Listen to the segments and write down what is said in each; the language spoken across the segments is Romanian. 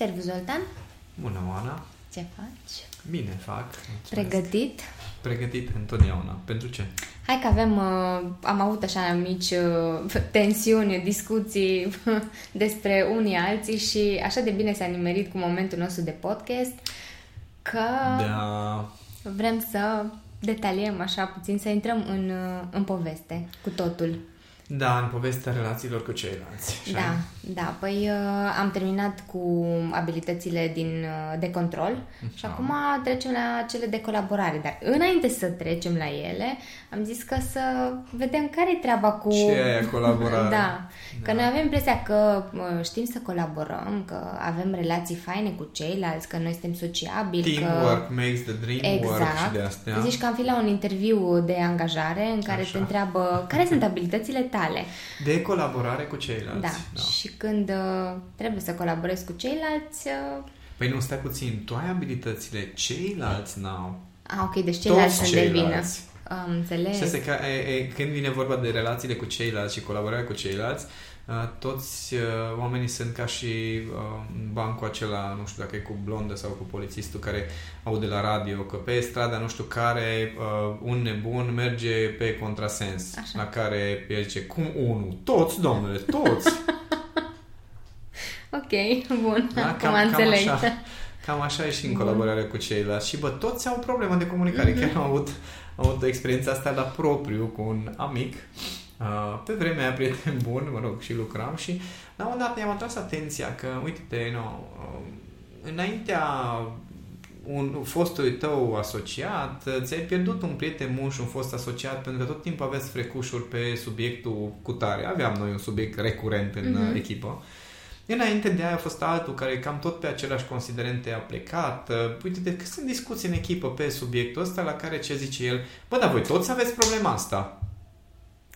Servus, Zoltan. Bună, Oana. Ce faci? Bine fac. Mulțumesc. Pregătit? Pregătit întotdeauna. Pentru ce? Hai că avem, uh, am avut așa mici uh, tensiuni, discuții despre unii alții și așa de bine s-a nimerit cu momentul nostru de podcast că Da. vrem să detaliem așa puțin, să intrăm în, uh, în poveste cu totul. Da, în povestea relațiilor cu ceilalți. așa Da, e? Da. Păi uh, am terminat cu abilitățile din, uh, de control și Da. acum trecem la cele de colaborare. Dar înainte să trecem la ele, am zis că să vedem care e treaba cu... Ce e aia colaborare? Da, că Da. noi avem impresia că uh, știm să colaborăm, că avem relații faine cu ceilalți, că noi suntem sociabili, că... Teamwork makes the dream work Exact. și de astea. Zici că am fi la un interviu de angajare în care Așa. te întreabă care sunt abilitățile tale. De colaborare cu ceilalți. Da. Și când uh, trebuie să colaborezi cu ceilalți... Uh, Păi nu, stai puțin. Tu ai abilitățile, ceilalți n-au. a, ok, deci ceilalți Toți sunt de vină. ceilalți. Am înțeles. Și asta e ca, e, e, când vine vorba de relațiile cu ceilalți și colaborarea cu ceilalți, uh, toți uh, oamenii sunt ca și uh, în bancul acela, nu știu dacă e cu blondă sau cu polițistul care aude la radio că pe strada nu știu care uh, un nebun merge pe contrasens. Așa. La care el zice, cum unul? Toți, domnule, toți! Ok, bun. Da? Acum înțeleg. Cam așa, cam așa e și în colaborarea cu ceilalți. Și bă, toți au problema de comunicare. Mhm. Chiar am avut, am avut experiența asta la propriu cu un amic. Uh, pe vremea aia prieten bun, mă rog, și lucram și la un moment dat i-am atras atenția că, uite-te, no, uh, înaintea un fostul tău asociat, uh, ți-ai pierdut un prieten bun și un fost asociat pentru că tot timpul aveți frecușuri pe subiectul cu tare. Aveam noi un subiect recurent în Mhm. uh, echipă. Înainte de aia a fost altul care cam tot pe aceleași considerente a plecat. Uh, Uite, că sunt discuții în echipă pe subiectul ăsta la care ce zice el, bă, dar voi toți aveți problema asta.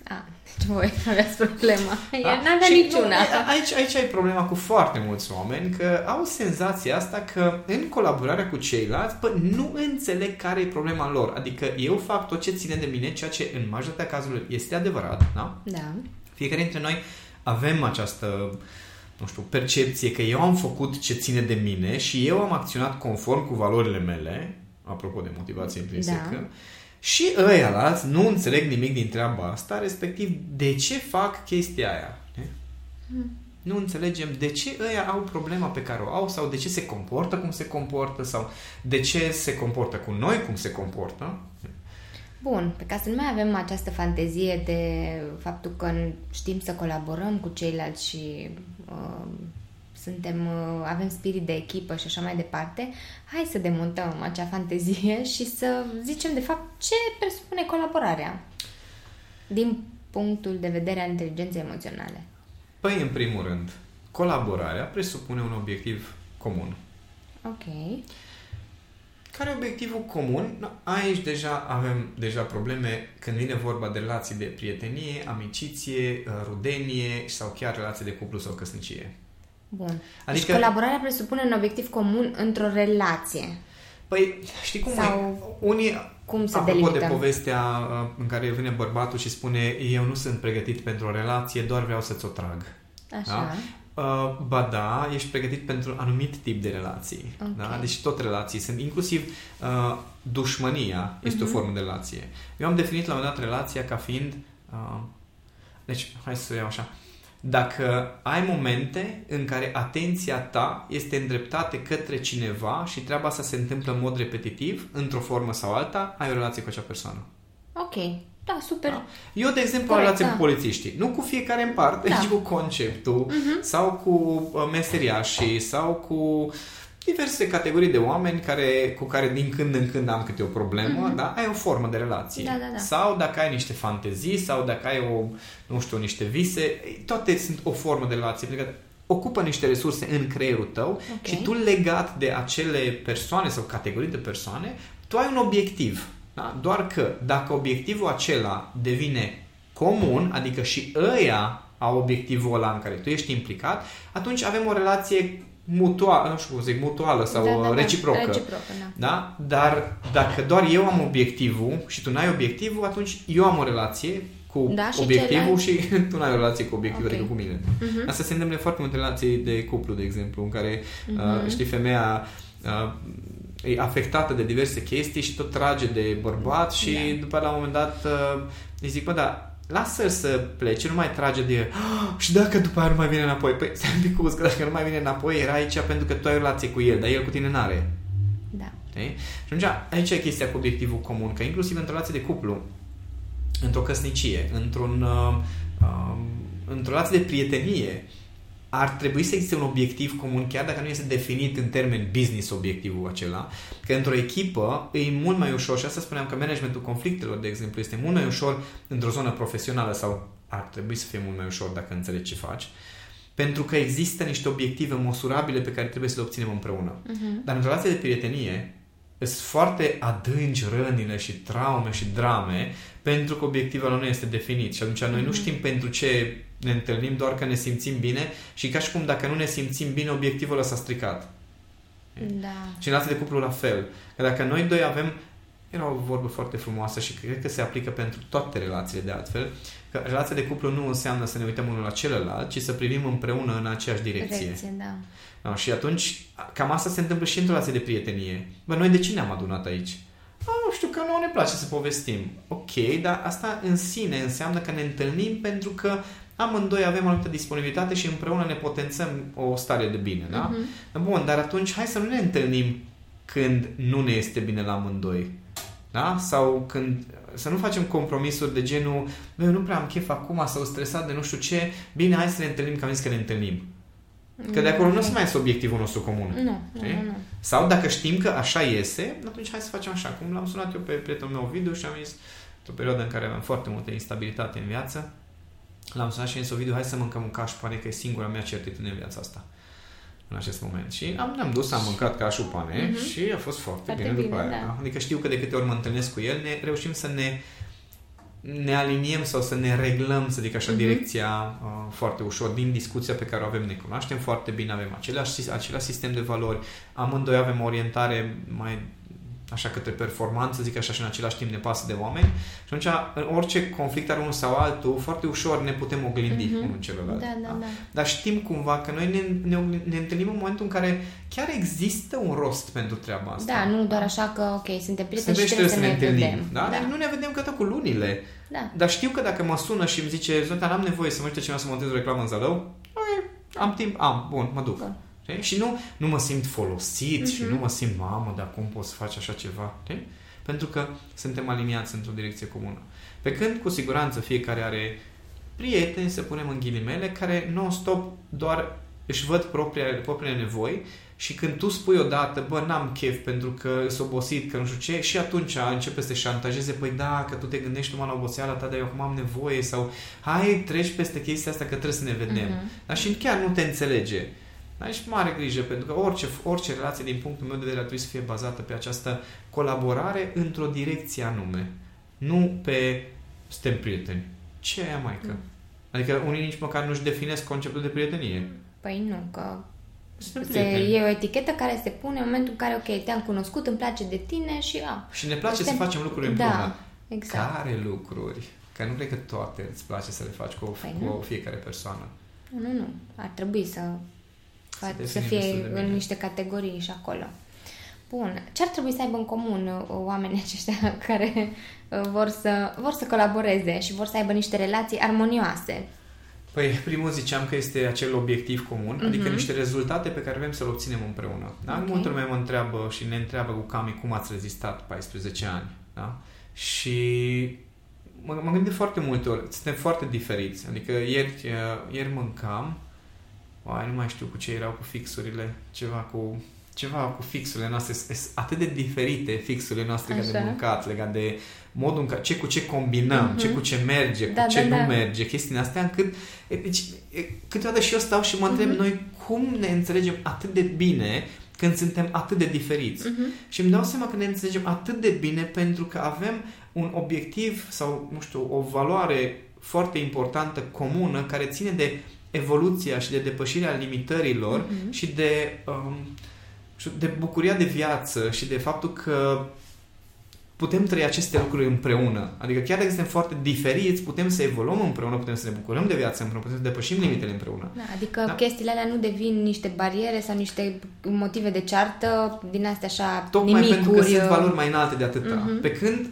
A, deci voi aveați problema. El Da? n-avea Și niciuna. Nu, aici, aici ai problema cu foarte mulți oameni că au senzația asta că în colaborarea cu ceilalți, bă, nu înțeleg care e problema lor. Adică eu fac tot ce ține de mine, ceea ce în majoritatea cazurilor este adevărat, da? Da. Fiecare dintre noi avem această nu știu, percepție că eu am făcut ce ține de mine și eu am acționat conform cu valorile mele, apropo de motivație intrinsecă, Da. și ăia alți nu înțeleg nimic din treaba asta, respectiv de ce fac chestia aia. știi? Nu înțelegem de ce ăia au problema pe care o au sau de ce se comportă cum se comportă sau de ce se comportă cu noi cum se comportă. Bun, pe ca să nu mai avem această fantezie de faptul că știm să colaborăm cu ceilalți și uh, suntem, uh, avem spirit de echipă și așa mai departe, hai să demontăm acea fantezie și să zicem de fapt ce presupune colaborarea din punctul de vedere al inteligenței emoționale. Păi, în primul rând, colaborarea presupune un obiectiv comun. Ok. Care e obiectivul comun? No, aici deja avem deja probleme când vine vorba de relații de prietenie, amiciție, uh, rudenie sau chiar relații de cuplu sau căsnicie. Bun. Adică... Adică- Deci colaborarea presupune un obiectiv comun într-o relație. Păi, știi cum Sau e? Unii, cum să apropo delimităm? de povestea uh, în care vine bărbatul și spune eu nu sunt pregătit pentru o relație, doar vreau să-ți o trag. Așa. Uh, ba da, ești pregătit pentru anumit tip de relații. Ok. Da? Deci tot relații sunt. Inclusiv uh, dușmănia este Mhm. o formă de relație. Eu am definit la un moment dat relația ca fiind... Uh, deci, hai să o iau așa. Dacă ai momente în care atenția ta este îndreptată către cineva și treaba asta se întâmplă în mod repetitiv, într-o formă sau alta, ai o relație cu acea persoană. Ok. Da, super. Da? Eu, de exemplu, am Corect, relație da. cu polițiștii. Nu cu fiecare în parte, Da. ci cu conceptul Mhm. sau cu uh, meseriașii sau cu diverse categorii de oameni care, cu care din când în când am câte o problemă, Mhm. da? ai o formă de relație. Da, da, da. Sau dacă ai niște fantezii sau dacă ai o, nu știu, niște vise, toate sunt o formă de relație. Pentru că ocupă niște resurse în creierul tău Ok. și tu legat de acele persoane sau categorii de persoane, tu ai un obiectiv. Da? Doar că dacă obiectivul acela devine comun, adică și ăia au obiectivul ăla în care tu ești implicat, atunci avem o relație mutuală, nu știu cum zic, mutuală sau Da, da, da. reciprocă. Reciprocă, da. Da? Dar dacă doar eu am obiectivul și tu n-ai obiectivul, atunci eu am o relație cu Da, și obiectivul celălalt- și tu n-ai o relație cu obiectivul, Ok. adică cu mine. Mhm. Asta se întâmplă foarte mult în relații de cuplu, de exemplu, în care, Mhm. uh, știi, femeia uh, e afectată de diverse chestii și tot trage de bărbat și Da. după la un moment dat uh, îi zic, bă, da, lasă-l să plece, nu mai trage de el. "Ah, și dacă după aia nu mai vine înapoi? Păi, stai un pic, că dacă nu mai vine înapoi, era aici pentru că tu ai o relație cu el, dar el cu tine n-are. Da. Știi? Și atunci, aici e chestia cu obiectivul comun, că inclusiv într-o relație de cuplu, într-o căsnicie, într-un, uh, uh, într-o relație de prietenie, ar trebui să existe un obiectiv comun, chiar dacă nu este definit în termen business obiectivul acela, că într-o echipă e mult mai ușor, și asta spuneam că managementul conflictelor, de exemplu, este mult mai ușor într-o zonă profesională sau ar trebui să fie mult mai ușor dacă înțelegi ce faci, pentru că există niște obiective măsurabile pe care trebuie să le obținem împreună. Mhm. Dar în relație de prietenie sunt foarte adânci rănile și traume și drame pentru că obiectivul ăla nu este definit și atunci noi nu Mhm. știm pentru ce ne întâlnim, doar că ne simțim bine și ca și cum dacă nu ne simțim bine, obiectivul ăla s-a stricat. Da. Și în relație de cuplu la fel. Că dacă noi doi avem era o vorbă foarte frumoasă și cred că se aplică pentru toate relațiile de altfel, că relația de cuplu nu înseamnă să ne uităm unul la celălalt, ci să privim împreună în aceeași direcție. Direcție, da. Da, și atunci, cam asta se întâmplă și într-o relație de prietenie. Bă, noi de ce ne-am adunat aici? A, nu știu, că nu ne place să povestim. Ok, dar asta în sine înseamnă că ne întâlnim pentru că amândoi avem o anumită disponibilitate și împreună ne potențăm o stare de bine, da? Mhm. Bun, dar atunci hai să nu ne întâlnim când nu ne este bine la amândoi. Da? Sau când să nu facem compromisuri de genul Bă, eu nu prea am chef acum sau stresat de nu știu ce, bine, hai să ne întâlnim, că am zis că ne întâlnim. Că de acolo nu se mai este obiectivul nostru comun. Nu, nu, Știi? nu, nu. Sau dacă știm că așa iese, atunci hai să facem așa. Cum l-am sunat eu pe prietenul meu Ovidiu și am zis, într-o perioadă în care aveam foarte multă instabilitate în viață, l-am sunat și am zis, Ovidiu, hai să mâncăm un cașpane, că e singura mea certitudine în viața asta în acest moment. Și am, ne-am dus, am mâncat cașul pane Mhm. și a fost foarte, Foarte bine, după bine, aia. da. Da? Adică știu că de câte ori mă întâlnesc cu el, ne reușim să ne ne aliniem sau să ne reglăm, să zic așa, Mhm. direcția uh, foarte ușor din discuția pe care o avem, ne cunoaștem foarte bine, avem același, același sistem de valori, amândoi avem o orientare mai așa către performanță, zic așa, și în același timp ne pasă de oameni și atunci în orice conflict are unul sau altul, foarte ușor ne putem oglindi Mhm. unul în celălalt. Da, da, da. Dar știm cumva că noi ne, ne, ogl- ne întâlnim în momentul în care chiar există un rost pentru treaba asta. Da, nu doar așa că, ok, suntem prieteni Să și trebuie trebuie să ne, întâlnim. vedem. Da? Da. Nu ne vedem câte cu lunile. da. Dar știu că dacă mă sună și îmi zice, Zoltan, am nevoie să mă uite cineva să montez o reclamă în Zalău, "Ai, am timp, am, bun, mă duc. Bun. Știi? Și nu, nu mă simt folosit și Mhm. nu mă simt, mamă, dar cum poți să faci așa ceva? Știi? Pentru că suntem aliniați într-o direcție comună. Pe când, cu siguranță, fiecare are prieteni, să punem în ghilimele, care non-stop doar își văd propriile, propriile nevoi și când tu spui odată, bă, n-am chef pentru că sunt obosit, că nu știu ce, și atunci începe să te șantajeze, păi da, că tu te gândești numai la oboseala ta, dar eu acum am nevoie sau hai, treci peste chestia asta că trebuie să ne vedem. Mhm. Dar și chiar nu te înțelege. Ai și mare grijă, pentru că orice, orice relație, din punctul meu de vedere, ar trebui să fie bazată pe această colaborare într-o direcție anume. Nu pe suntem prieteni. Ce e aia, maică? Mm. Adică unii nici măcar nu-și definesc conceptul de prietenie. Păi nu, că Suntem se, prieteni. e o etichetă care se pune în momentul în care, ok, te-am cunoscut, îmi place de tine și a. Și ne place Suntem- să facem lucruri Da, împreună. exact. Care lucruri? Că nu cred că toate îți place să le faci cu, Păi cu nu. fiecare persoană. Nu, nu. Ar trebui să, fa- să definim fie destul de în bine. niște categorii și acolo. Bun. Ce ar trebui să aibă în comun uh, oamenii aceștia care uh, vor să, vor să colaboreze și vor să aibă niște relații armonioase? Păi, primul ziceam că este acel obiectiv comun, mm-hmm. adică Mhm. niște rezultate pe care vrem să le obținem împreună. Da? Ok. Multă lume mă întreabă și ne întreabă cu Cami cum ați rezistat 14 ani. Da? Și mă, mă gândesc foarte multe ori, suntem foarte diferiți. Adică ieri, uh, ieri mâncam, oai, nu mai știu cu ce erau cu fixurile, ceva cu ceva cu fixurile noastre, sunt atât de diferite fixurile noastre legat de Așa. mâncat, legat de modul în care, ce cu ce combinăm, Mhm. ce cu ce merge, Da, cu ce da, nu da. merge, chestiile astea, încât e, deci, e, câteodată și eu stau și mă întreb Mhm. noi cum ne înțelegem atât de bine când suntem atât de diferiți. Uh-huh. Și îmi dau seama că ne înțelegem atât de bine pentru că avem un obiectiv sau, nu știu, o valoare foarte importantă, comună, care ține de evoluția și de depășirea limitărilor mm-hmm. și de, um, de bucuria de viață și de faptul că putem trăi aceste lucruri împreună. Adică chiar dacă suntem foarte diferiți, putem să evoluăm împreună, putem să ne bucurăm de viață împreună, putem să depășim limitele împreună. Da, adică da? chestiile alea nu devin niște bariere sau niște motive de ceartă din astea așa Tocmai nimicuri. pentru că sunt valori mai înalte de atâta. Uh-huh. Pe când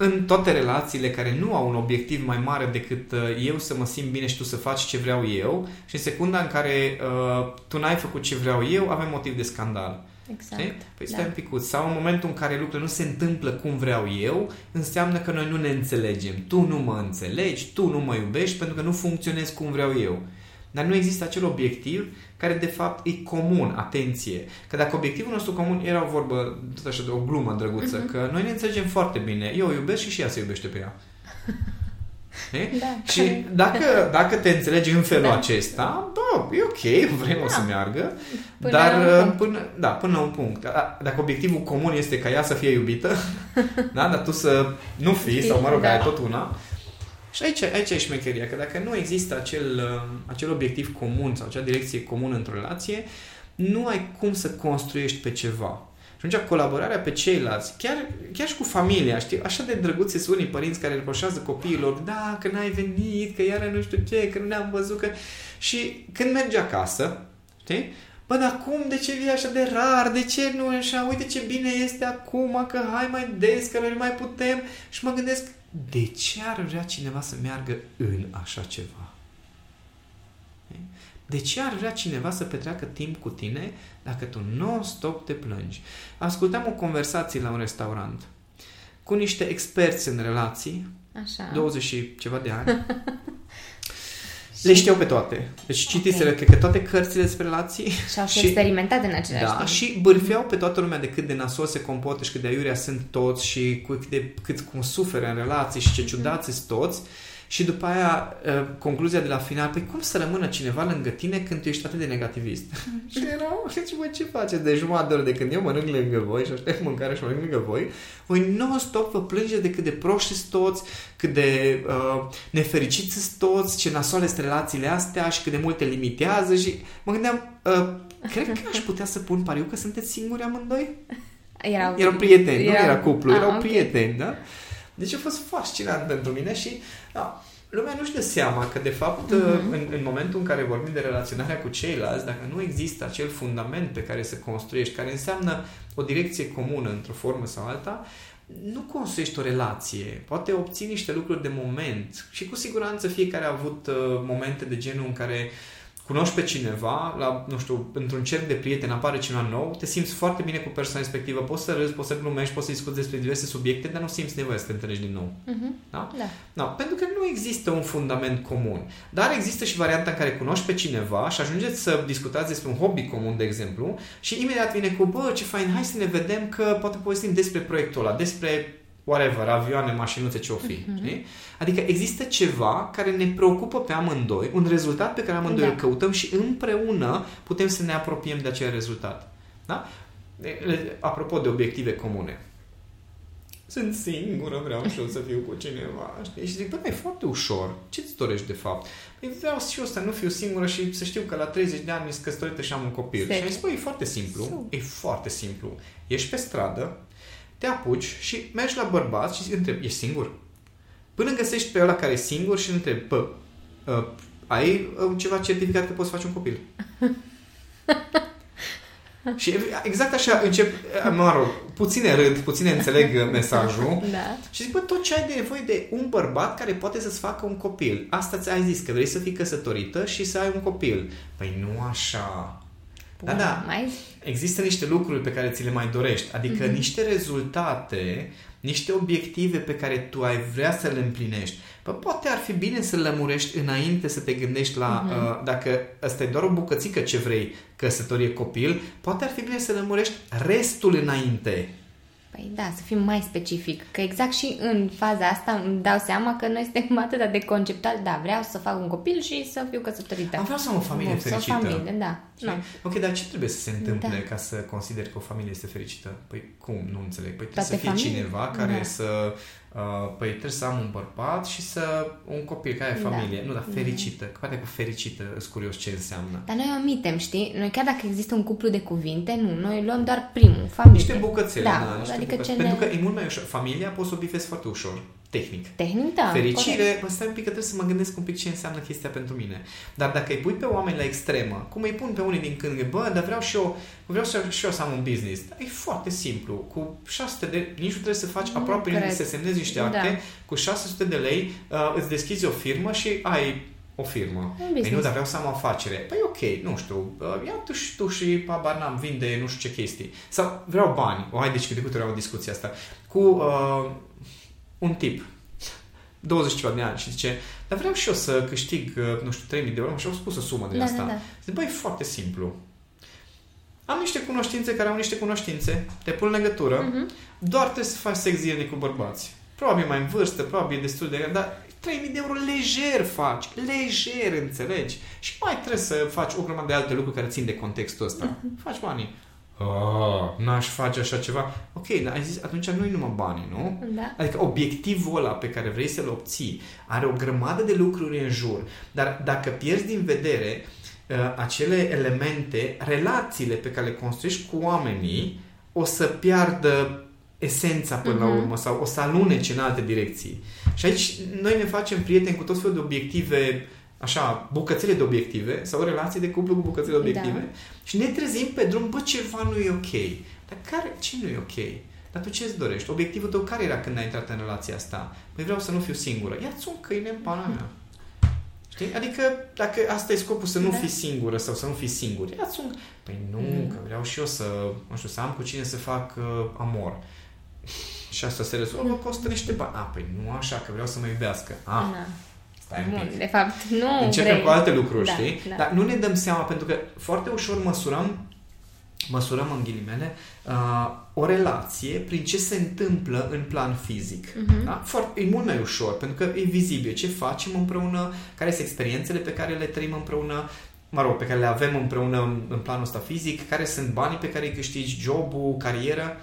în toate relațiile care nu au un obiectiv mai mare decât uh, eu să mă simt bine și tu să faci ce vreau eu și în secunda în care uh, tu n-ai făcut ce vreau eu, avem motiv de scandal. Exact. Știi? Păi stai da. un picuț. Sau în momentul în care lucrurile nu se întâmplă cum vreau eu, înseamnă că noi nu ne înțelegem. Tu nu mă înțelegi, tu nu mă iubești pentru că nu funcționezi cum vreau eu. Dar nu există acel obiectiv care de fapt e comun, atenție. Că dacă obiectivul nostru comun era o vorbă, tot așa de o glumă drăguță, uh-huh. că noi ne înțelegem foarte bine, eu o iubesc și și ea se iubește pe ea. Da, și dacă, dacă te înțelegi în felul da. acesta, bă, e ok, vrem da. să meargă, până dar uh, până, da, până la un punct. Dacă obiectivul comun este ca ea să fie iubită, da, dar tu să nu fii, sau mă rog, da. ai tot una, și aici, aici e șmecheria, că dacă nu există acel, uh, acel obiectiv comun sau acea direcție comună într-o relație, nu ai cum să construiești pe ceva. Și atunci colaborarea pe ceilalți, chiar, chiar și cu familia, știi, așa de drăguțe sunt unii părinți care reproșează copiilor, da, că n-ai venit, că iară nu știu ce, că nu ne-am văzut, că... Și când mergi acasă, știi, Bă, dar cum? De ce vii așa de rar? De ce nu așa? Uite ce bine este acum, că hai mai des, că noi mai putem. Și mă gândesc, de ce ar vrea cineva să meargă în așa ceva? De ce ar vrea cineva să petreacă timp cu tine dacă tu non-stop te plângi? Ascultam o conversație la un restaurant cu niște experți în relații, Așa. 20 și ceva de ani. Le știau pe toate. Deci citiseră, okay. cred că toate cărțile despre relații. Și au și experimentat în același da, timp. și bârfeau pe toată lumea de cât de nasol se comportă și cât de aiurea sunt toți și cât, de, cât cum suferă în relații și ce ciudați sunt toți. Și după aia, ă, concluzia de la final, păi cum să rămână cineva lângă tine când tu ești atât de negativist? și erau, și bă, ce faceți de jumătate de oră de când eu mănânc lângă voi și aștept mâncare și mănânc lângă voi, voi non-stop vă plângeți de cât de proști sunt toți, cât de uh, nefericiți sunt toți, ce nasoale sunt relațiile astea și cât de multe limitează și mă gândeam, uh, cred că aș putea să pun pariu că sunteți singuri amândoi? Erau, erau prieteni, erau, nu era cuplu, ah, erau okay. prieteni, da? Deci a fost fascinant pentru mine și da, lumea nu-și dă seama că, de fapt, uh-huh. în, în momentul în care vorbim de relaționarea cu ceilalți, dacă nu există acel fundament pe care să construiești, care înseamnă o direcție comună într-o formă sau alta, nu construiești o relație. Poate obții niște lucruri de moment și cu siguranță fiecare a avut uh, momente de genul în care uh, cunoști pe cineva, la, nu știu, într-un cerc de prieteni apare cineva nou, te simți foarte bine cu persoana respectivă, poți să râzi, poți să glumești, poți să discuți despre diverse subiecte, dar nu simți nevoie să te întâlnești din nou. Uh-huh. Da? Da. da? Pentru că nu există un fundament comun. Dar există și varianta în care cunoști pe cineva și ajungeți să discutați despre un hobby comun, de exemplu, și imediat vine cu, bă, ce fain, hai să ne vedem că poate povestim despre proiectul ăla, despre whatever, avioane, mașinuțe, ce o fi. Uh-huh. Știi? Adică există ceva care ne preocupă pe amândoi, un rezultat pe care amândoi da. îl căutăm și împreună putem să ne apropiem de acel rezultat. Da? Apropo de obiective comune. Sunt singură, vreau și eu să fiu cu cineva. Știi? Și zic, bă, e foarte ușor. Ce-ți dorești de fapt? Păi vreau și eu să nu fiu singură și să știu că la 30 de ani sunt căsătorită și am un copil. Serios? Și ai zis, bă, e foarte simplu. E foarte simplu. Ești pe stradă, te apuci și mergi la bărbat și întrebi, ești singur? Până găsești pe ăla care e singur și întrebi, bă, uh, ai uh, ceva certificat că poți face un copil? și exact așa încep, mă rog, puține râd, puține înțeleg mesajul da. și zic, bă, tot ce ai de nevoie de un bărbat care poate să-ți facă un copil. Asta ți-ai zis, că vrei să fii căsătorită și să ai un copil. Păi nu așa. Da, da. Mai... Există niște lucruri pe care ți le mai dorești, adică mm-hmm. niște rezultate, niște obiective pe care tu ai vrea să le împlinești. Păi poate ar fi bine să lămurești înainte să te gândești la, mm-hmm. uh, dacă ăsta e doar o bucățică ce vrei, căsătorie copil, poate ar fi bine să lămurești restul înainte. Păi da, să fim mai specific. Că exact și în faza asta îmi dau seama că noi suntem atât de conceptual. Da, vreau să fac un copil și să fiu căsătorită. Am vreau să am o familie Bun, fericită. Să o familie, da. Nu. Ok, dar ce trebuie să se întâmple Da. ca să consideri că o familie este fericită? Păi cum? Nu înțeleg. Păi trebuie Toate să fie familii- cineva care Da. să... Uh, păi trebuie să am un bărbat și să... un copil care e Da. familie. Nu, dar Da. fericită. Că poate că fericită, sunt curios ce înseamnă. Dar noi omitem, știi? Noi chiar dacă există un cuplu de cuvinte, nu, noi luăm doar primul, familie. Niște bucățele, Da, da, niște adică bucățele. ce ne- Pentru că e mult mai ușor. Familia poți să o bifezi foarte ușor, tehnic. Tehnic, da. Fericire, corect. bă, stai un pic că trebuie să mă gândesc un pic ce înseamnă chestia pentru mine. Dar dacă îi pui pe oameni la extremă, cum îi pun pe unii din când, bă, dar vreau și eu, vreau să, și eu să am un business. E foarte simplu. Cu 600 de, nici nu trebuie să faci Nu aproape cred. nimic, să semnezi niște Da. acte, cu 600 de lei uh, îți deschizi o firmă și ai o firmă. Un Păi business. nu, dar vreau să am o afacere. Păi ok, nu știu, uh, ia tu și tu și habar n-am, vinde nu știu ce chestii. Sau vreau bani. O, hai, deci de câte ori am o discuție asta. Cu uh, un tip, 20 ceva de ani și zice, dar vreau și eu să câștig, uh, nu știu, 3000 de euro și au spus o sumă din Da, asta. da, da. Zic, băi, e foarte simplu. Am niște cunoștințe care au niște cunoștințe, te pun în legătură, Mhm. doar trebuie să faci sex zilnic cu bărbați. Probabil mai în vârstă, probabil destul de... Dar 3000 de euro lejer faci, lejer, înțelegi? Și mai trebuie să faci o grămadă de alte lucruri care țin de contextul ăsta. Faci banii. Oh, n-aș face așa ceva. Ok, dar ai zis, atunci nu-i numai banii, nu? Da. Adică obiectivul ăla pe care vrei să-l obții are o grămadă de lucruri în jur, dar dacă pierzi din vedere uh, acele elemente, relațiile pe care le construiești cu oamenii, o să piardă esența până la Mhm. urmă sau o să alunece în alte direcții. Și aici noi ne facem prieteni cu tot felul de obiective, așa, bucățele de obiective sau relații de cuplu cu bucățele de obiective Da. și ne trezim pe drum, bă, ceva nu e ok. Dar care, ce nu e ok? Dar tu ce-ți dorești? Obiectivul tău care era când ai intrat în relația asta? Păi vreau să nu fiu singură. Ia-ți un câine în pana mea. Știi? Adică dacă asta e scopul să nu Da. fii singură sau să nu fii singur, ia-ți un... Păi nu, Mm. că vreau și eu să, nu știu, să am cu cine să fac uh, amor. Și asta se rezolvă, costă niște bani. A, păi nu așa, că vreau să mă iubească. A, Da. Stai un pic. Bun, de fapt, nu Începem vrei. cu alte lucruri, Da, știi? da. Dar nu ne dăm seama, pentru că foarte ușor măsurăm, măsurăm în ghilimele, uh, o relație prin ce se întâmplă în plan fizic. Mhm. Da? Foarte, e mult mai ușor, pentru că e vizibil ce facem împreună, care sunt experiențele pe care le trăim împreună, mă rog, pe care le avem împreună în, în planul ăsta fizic, care sunt banii pe care îi câștigi, jobul, cariera.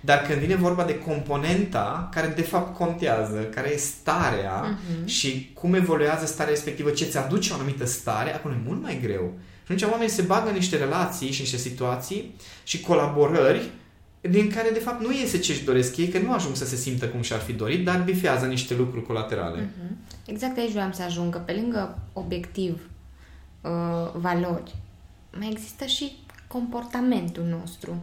Dar când vine vorba de componenta care de fapt contează, care e starea, Mhm. și cum evoluează starea respectivă, ce ți aduce o anumită stare, acum e mult mai greu. Și atunci oamenii se bagă în niște relații și niște situații și colaborări din care de fapt nu iese ce își doresc ei, că nu ajung să se simtă cum și-ar fi dorit, dar bifează niște lucruri colaterale. Mhm. Exact aici vreau să ajung, că pe lângă obiectiv, uh, valori, mai există și comportamentul nostru,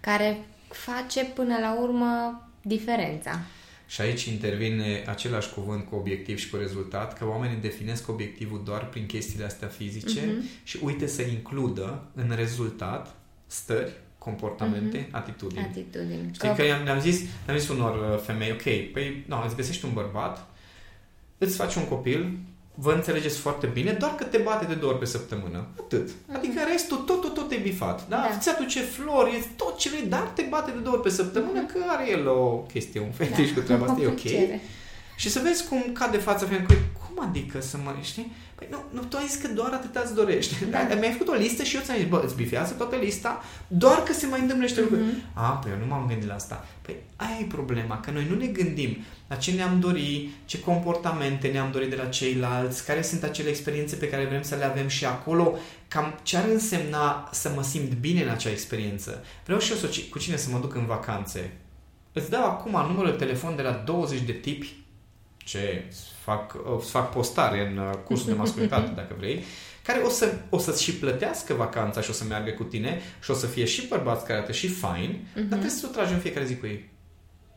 care face până la urmă diferența. Și aici intervine același cuvânt cu obiectiv și cu rezultat, că oamenii definesc obiectivul doar prin chestiile astea fizice Mhm. și uite să includă în rezultat stări, comportamente, atitudini. Atitudini. Știi că i-am, le-am zis, le-am zis unor uh, femei, ok, păi, nu, îți găsești un bărbat, îți faci un copil, vă înțelegeți foarte bine, doar că te bate de două ori pe săptămână. Atât. Adică restul, tot, tot, tot e bifat. Da? Da. Ți aduce flori, e tot ce vrei, dar te bate de două ori pe săptămână, că are el o chestie, un fetiș cu treaba asta, e ok. plăcere. Și să vezi cum cade fața femeii, cu cum adică să mă, știi? Păi nu, nu, tu ai zis că doar atâta îți dorești. Da. Da. Mi-ai făcut o listă și eu ți-am zis, bă, îți bifează toată lista, doar că se mai întâmplă niște lucruri. Mhm. A, păi eu nu m-am gândit la asta. Păi aia e problema, că noi nu ne gândim la ce ne-am dori, ce comportamente ne-am dorit de la ceilalți, care sunt acele experiențe pe care vrem să le avem și acolo, cam ce ar însemna să mă simt bine în acea experiență. Vreau și eu să, cu cine să mă duc în vacanțe. Îți dau acum numărul de telefon de la 20 de tipi ce fac, îți fac postare în uh, cursul de masculinitate, dacă vrei, care o, să, o să-ți și plătească vacanța și o să meargă cu tine și o să fie și bărbați care arată și fain, Mhm. dar trebuie să o tragi în fiecare zi cu ei.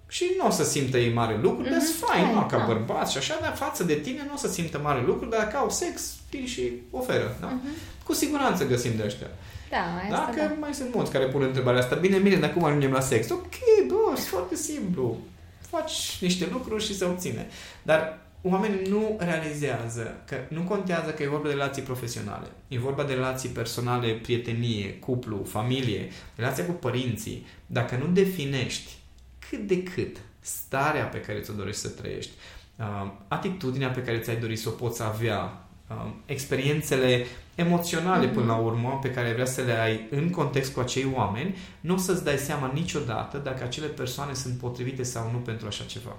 Și nu o să simtă ei mare lucru, dar Mhm, sunt fain, fain, nu, ca da. bărbați și așa, dar față de tine nu o să simtă mare lucru, dar dacă au sex, vin și oferă. Da? Mhm. Cu siguranță găsim de ăștia. Da, asta Da, că da. mai sunt mulți care pun întrebarea asta. Bine, bine, dar cum ajungem la sex? Ok, bă, e foarte simplu. Faci niște lucruri și se obține. Dar oamenii nu realizează că nu contează că e vorba de relații profesionale. E vorba de relații personale, prietenie, cuplu, familie, relația cu părinții. Dacă nu definești cât de cât starea pe care ți-o dorești să trăiești, uh, atitudinea pe care ți-ai dorit să o poți avea uh, experiențele emoționale Mhm. până la urmă pe care vrea să le ai în context cu acei oameni, nu o să-ți dai seama niciodată dacă acele persoane sunt potrivite sau nu pentru așa ceva.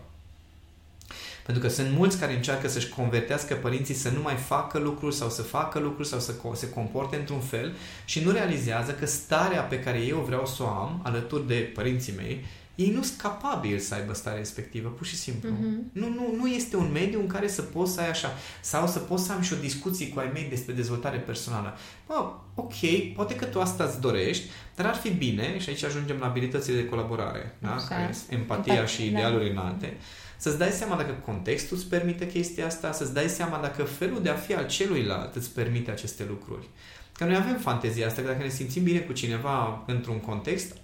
Pentru că sunt mulți care încearcă să-și convertească părinții să nu mai facă lucruri sau să facă lucruri sau să co- se comporte într-un fel și nu realizează că starea pe care eu vreau să o am alături de părinții mei, ei nu sunt capabili să aibă starea respectivă, pur și simplu. Mhm. Nu, nu, nu este un mediu în care să poți să ai așa. Sau să poți să am și o discuție cu ai mei despre dezvoltare personală. Bă, ok, poate că tu asta îți dorești, dar ar fi bine, și aici ajungem la abilitățile de colaborare, da? Așa. care sunt empatia Empat- și da. idealuri înalte, să-ți dai seama dacă contextul îți permite chestia asta, să-ți dai seama dacă felul de a fi al celuilalt îți permite aceste lucruri. Că noi avem fantezia asta, că dacă ne simțim bine cu cineva într-un context,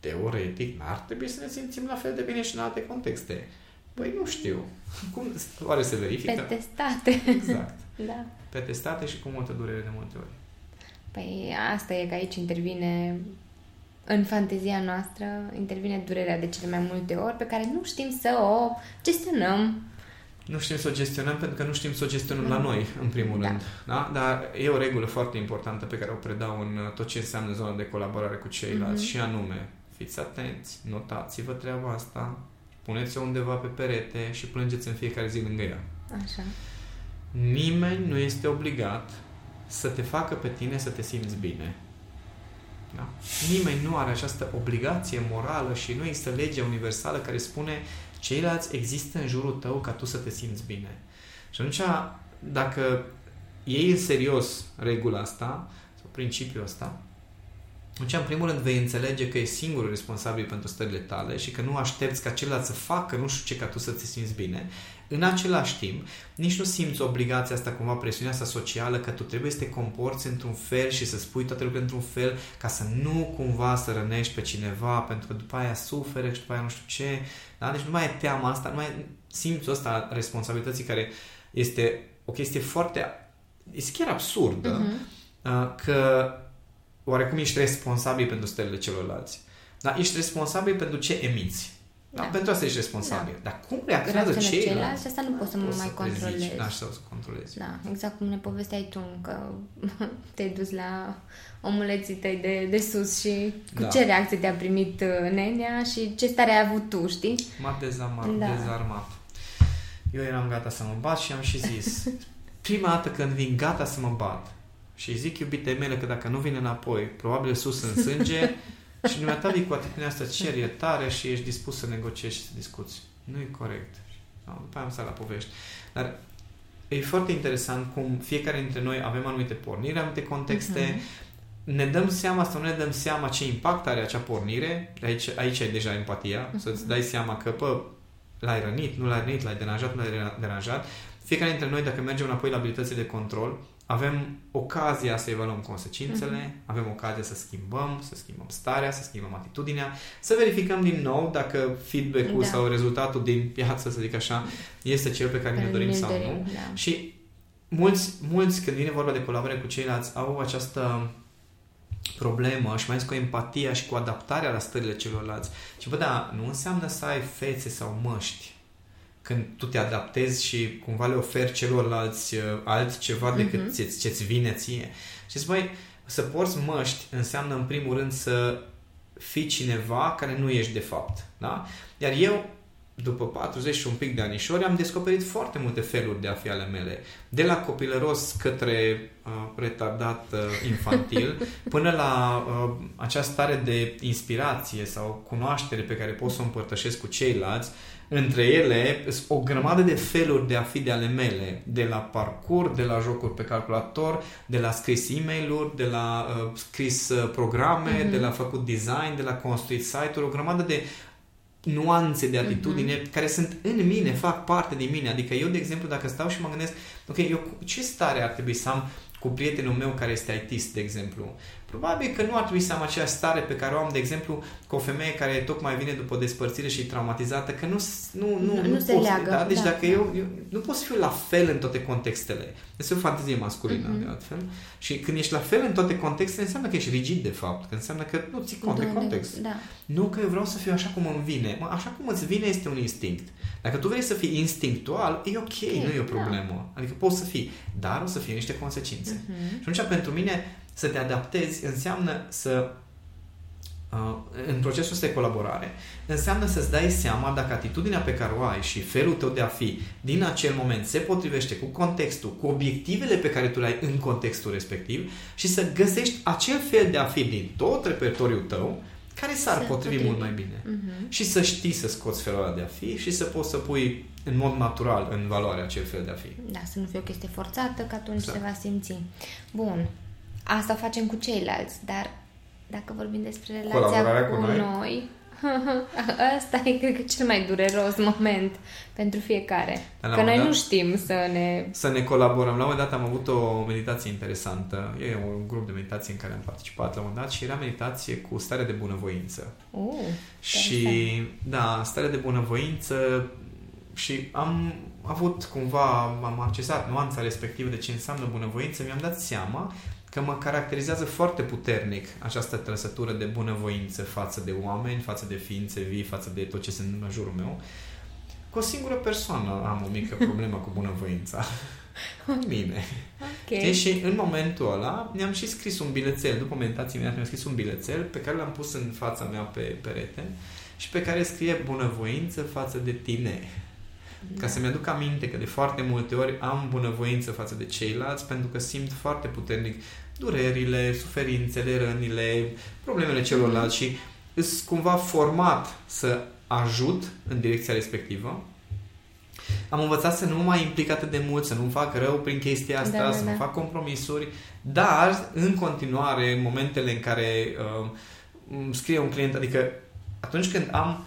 teoretic, n-ar trebui să ne simțim la fel de bine și în alte contexte. Păi nu știu. Cum oare se verifică? Pe testate. Exact. da. Pe testate și cu multă durere de multe ori. Păi asta e că aici intervine în fantezia noastră intervine durerea de cele mai multe ori pe care nu știm să o gestionăm. Nu știm să o gestionăm pentru că nu știm să o gestionăm la Mm. noi, în primul Da. rând. Da? Dar e o regulă foarte importantă pe care o predau în uh, tot ce înseamnă zona de colaborare cu ceilalți Mhm. și anume, fiți atenți, notați-vă treaba asta, puneți-o undeva pe perete și plângeți în fiecare zi lângă ea. Așa. Nimeni nu este obligat să te facă pe tine să te simți bine. Da? Nimeni nu are această obligație morală și nu există legea universală care spune ceilalți există în jurul tău ca tu să te simți bine. Și atunci, dacă iei în serios regula asta, sau principiul ăsta, atunci, în primul rând, vei înțelege că e singurul responsabil pentru stările tale și că nu aștepți ca celălalt să facă nu știu ce ca tu să te simți bine. În același timp, nici nu simți obligația asta, cumva presiunea asta socială, că tu trebuie să te comporți într-un fel și să spui toate lucrurile într-un fel ca să nu cumva să rănești pe cineva, pentru că după aia suferă și după aia nu știu ce. Da? Deci nu mai e teama asta, nu mai simți asta a responsabilității care este o chestie foarte, este chiar absurdă, Mhm. uh, că oarecum ești responsabil pentru stările celorlalți. Dar ești responsabil pentru ce emiți. Da? Da. Pentru asta ești responsabil. Dar cum reacționează Reacțiile ceilalți? ceilalți, asta nu poți să Poți mai să prezici, controlezi. Da, și să o controlezi. Da, exact cum ne povesteai tu, că te-ai dus la omuleții tăi de, de sus și cu Da. ce reacție te-a primit uh, nenea și ce stare ai avut tu, știi? M-a dezamar, Da. dezarmat. Eu eram gata să mă bat și am și zis prima dată când vin gata să mă bat și zic iubitei mele că dacă nu vine înapoi, probabil sus în sânge și dumneata vii cu atitudinea asta, cer iertare și ești dispus să negociezi și să discuți. Nu e corect. Da, după aia am stat la povești. Dar e foarte interesant cum fiecare dintre noi avem anumite porniri, anumite contexte, Mhm. ne dăm seama sau nu ne dăm seama ce impact are acea pornire, aici, aici ai deja empatia, Mhm. să-ți dai seama că, pă, l-ai rănit, nu l-ai rănit, l-ai deranjat, nu l-ai deranjat. Fiecare dintre noi, dacă mergem înapoi la abilitățile de control, avem ocazia să evaluăm consecințele, avem ocazia să schimbăm, să schimbăm starea, să schimbăm atitudinea, să verificăm din nou dacă feedback-ul Da. sau rezultatul din piață, să zic așa, este cel pe care ne Care dorim ne sau dorim, nu. Da. Și mulți, mulți, când vine vorba de colaborare cu ceilalți, au această problemă și mai ales cu empatia și cu adaptarea la stările celorlalți. Și bă, da, nu înseamnă să ai fețe sau măști când tu te adaptezi și cumva le oferi celorlalți uh, altceva decât Mhm. ți- ce-ți vine ție. Și zici, băi, să porți măști înseamnă în primul rând să fii cineva care nu ești de fapt. Da? Iar eu, după 40 și un pic de anișori, am descoperit foarte multe feluri de a fi ale mele. De la copilăros către uh, retardat uh, infantil, până la uh, acea stare de inspirație sau cunoaștere pe care pot să o împărtășesc cu ceilalți, între ele sunt o grămadă de feluri de a fi de ale mele, de la parcurs, de la jocuri pe calculator, de la scris e mail de la uh, scris uh, programe, Mhm. de la făcut design, de la construit site-uri, o grămadă de nuanțe de atitudine care sunt în mine, fac parte din mine. Adică eu, de exemplu, dacă stau și mă gândesc, ok, eu cu- ce stare ar trebui să am cu prietenul meu care este ITist, de exemplu? Probabil că nu ar trebui să am aceeași stare pe care o am, de exemplu, cu o femeie care tocmai vine după despărțire și e traumatizată, că nu, nu, nu, Nu- nu, nu se pot, leagă, Da? Deci da, dacă da. eu, eu nu pot să fiu la fel în toate contextele. Este o fantezie masculină, Mhm. de altfel. Și când ești la fel în toate contextele, înseamnă că ești rigid, de fapt. Că înseamnă că nu ții cont de Da, context. Da. Nu că eu vreau să fiu așa cum îmi vine. Mă, așa cum îți vine este un instinct. Dacă tu vrei să fii instinctual, e ok, Ok, nu e o da. problemă. Adică poți să fii, dar o să fie niște consecințe. Mhm. Și atunci, pentru mine, să te adaptezi înseamnă să uh, în procesul ăsta de colaborare, înseamnă să-ți dai seama dacă atitudinea pe care o ai și felul tău de a fi din acel moment se potrivește cu contextul, cu obiectivele pe care tu le ai în contextul respectiv și să găsești acel fel de a fi din tot repertoriul tău care s-ar Se potrivi potrivi. mult mai bine. Mhm. Și să știi să scoți felul ăla de a fi și să poți să pui în mod natural în valoare acel fel de a fi. Da, să nu fie o chestie forțată, că atunci Exact. se va simți. Bun. Asta facem cu ceilalți, dar dacă vorbim despre relația Colaborarea cu, cu noi? noi, asta e, cred că, cel mai dureros moment pentru fiecare. Dar la că un noi moment nu dat- știm să ne... să ne colaborăm. La un moment dat am avut o meditație interesantă. E un grup de meditație în care am participat la un moment dat și era meditație cu stare de bunăvoință. Uh, Și, da, stare de bunăvoință și am avut cumva, am accesat nuanța respectivă de ce înseamnă bunăvoință, mi-am dat seama că mă caracterizează foarte puternic această trăsătură de bunăvoință față de oameni, față de ființe vii, față de tot ce se întâmplă în jurul meu. Cu o singură persoană am o mică problemă cu bunăvoința. Mine. ok. Știi? Și în momentul ăla mi-am și scris un bilețel. După meditație imediat mi-am scris un bilețel pe care l-am pus în fața mea pe perete și pe care scrie bunăvoință față de tine. Ca să-mi aduc aminte că de foarte multe ori am bunăvoință față de ceilalți pentru că simt foarte puternic durerile, suferințele, rănile, problemele celorlalți și sunt cumva format să ajut în direcția respectivă. Am învățat să nu mă mai implic atât de mult, să nu fac rău prin chestia asta, Da, da, să da. nu fac compromisuri, dar în continuare, în momentele în care uh, îmi scrie un client, adică atunci când am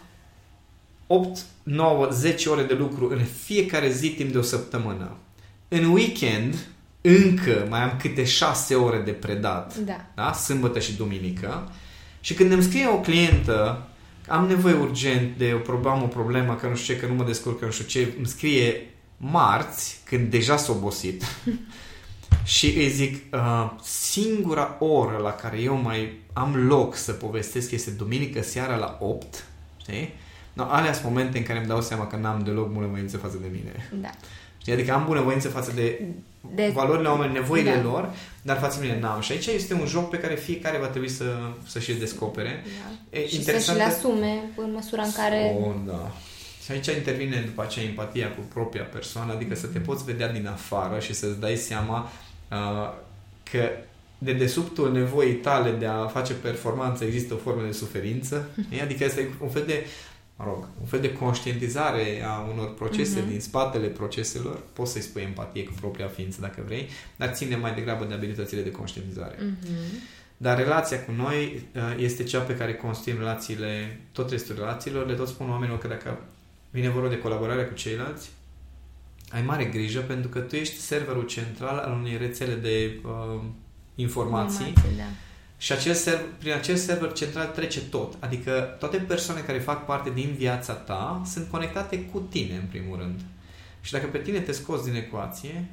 8, 9, 10 ore de lucru în fiecare zi timp de o săptămână, în weekend încă mai am câte 6 ore de predat, Da. da? sâmbătă și duminică, și când îmi scrie o clientă am nevoie urgent de o problemă, o problemă, că nu știu ce, că nu mă descurc, că nu știu ce, îmi scrie marți, când deja s-a obosit, și îi zic, uh, singura oră la care eu mai am loc să povestesc este duminică seara la 8, știi? No, alea sunt momente în care îmi dau seama că n-am deloc bunăvoință față de mine. Da. Știi? Adică am bunăvoință față de De... valorile oamenilor, nevoile Da. lor, dar față de mine n-am. Și aici este un joc pe care fiecare va trebui să, să și descopere. Da. E Și interesant să-și le că- asume în măsura în care... Oh, da. Și aici intervine după aceea empatia cu propria persoană, adică să te poți vedea din afară și să-ți dai seama uh, că de desubtul nevoii tale de a face performanță există o formă de suferință. știi? Adică este un fel de mă rog, un fel de conștientizare a unor procese Mhm. din spatele proceselor. Poți să-i spui empatie cu propria ființă dacă vrei, dar ține mai degrabă de abilitățile de conștientizare. Mhm. Dar relația cu noi uh, este cea pe care construim relațiile, tot restul relațiilor. Le tot spun oamenilor că dacă vine vorba de colaborare cu ceilalți, ai mare grijă pentru că tu ești serverul central al unei rețele de uh, informații Informații, da. Și acel server, prin acel server central trece tot. Adică toate persoanele care fac parte din viața ta sunt conectate cu tine, în primul rând. Și dacă pe tine te scoți din ecuație,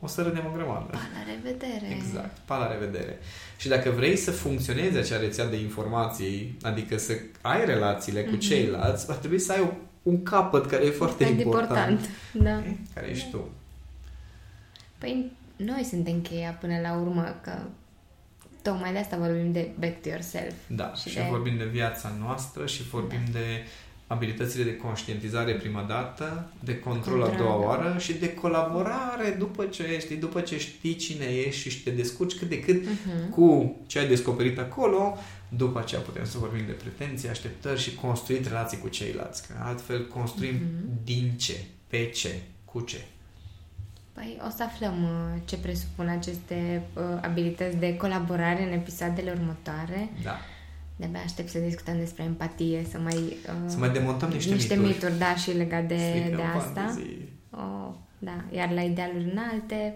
o să râdem o grămadă. Pa, la revedere! Exact. Pa la revedere. Și dacă vrei să funcționeze acea rețea de informații, adică să ai relațiile cu Mhm. ceilalți, va trebui să ai o, un capăt care e foarte Foarte important. important. Da. E? Care ești tu. Păi noi suntem cheia până la urmă, că tocmai de asta vorbim de back to yourself. Da. Și Și, de- vorbim de viața noastră și vorbim Da. de abilitățile de conștientizare prima dată, de control a Control, doua da. oară și de colaborare după ce ești, după ce știi cine ești și te descurci cât de cât Mhm. cu ce ai descoperit acolo, după aceea putem să vorbim de pretenții, așteptări și construit relații cu ceilalți. Că altfel construim Mhm. din ce, pe ce, cu ce. Păi o să aflăm uh, ce presupun aceste uh, abilități de colaborare în episoadele următoare. Da. De-abia aștept să discutăm despre empatie, să mai... Uh, Să mai demontăm niște, niște mituri. mituri, da, și legat de, Stricăm de asta. fantezii. Oh, da, iar la idealuri înalte,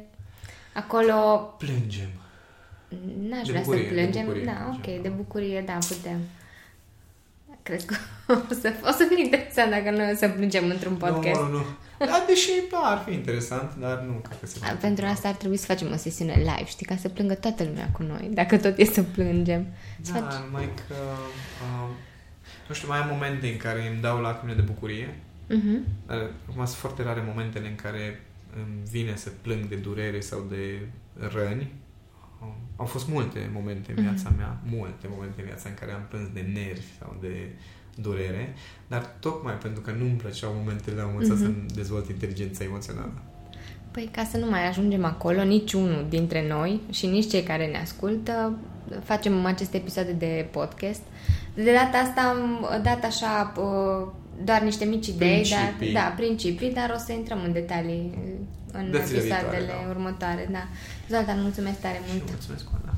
acolo Plângem. N-aș De vrea bucurie, să de plângem. bucurie, da, ok, ceva. de bucurie, da, putem. Cred că o să, o să fie interesant dacă noi o să plângem într-un podcast. Nu, nu, nu. Da, deși da, ar fi interesant, dar nu cred că se va A, întâmpla. Pentru asta ar trebui să facem o sesiune live, știi, ca să plângă toată lumea cu noi, dacă tot e să plângem. Să Da, faci... numai că... Uh, nu știu, mai am momente în care îmi dau lacrimile de bucurie. Uh-huh. Dar acum sunt foarte rare momentele în care îmi vine să plâng de durere sau de răni. Uh, Au fost multe momente în viața Mhm. mea, multe momente în viața în care am plâns de nervi sau de durere, dar tocmai pentru că nu-mi plăceau momentele, am învățat Mhm. să-mi dezvolt inteligența emoțională. Păi ca să nu mai ajungem acolo, niciunul dintre noi și nici cei care ne ascultă, facem aceste episoade de podcast. De data asta am dat așa uh, doar niște mici idei, Principii. dar, da, principii, dar o să intrăm în detalii în Dățile episoadele viitoare, da. următoare. Da. Zoltan, mulțumesc tare Și mult! mulțumesc, Oana.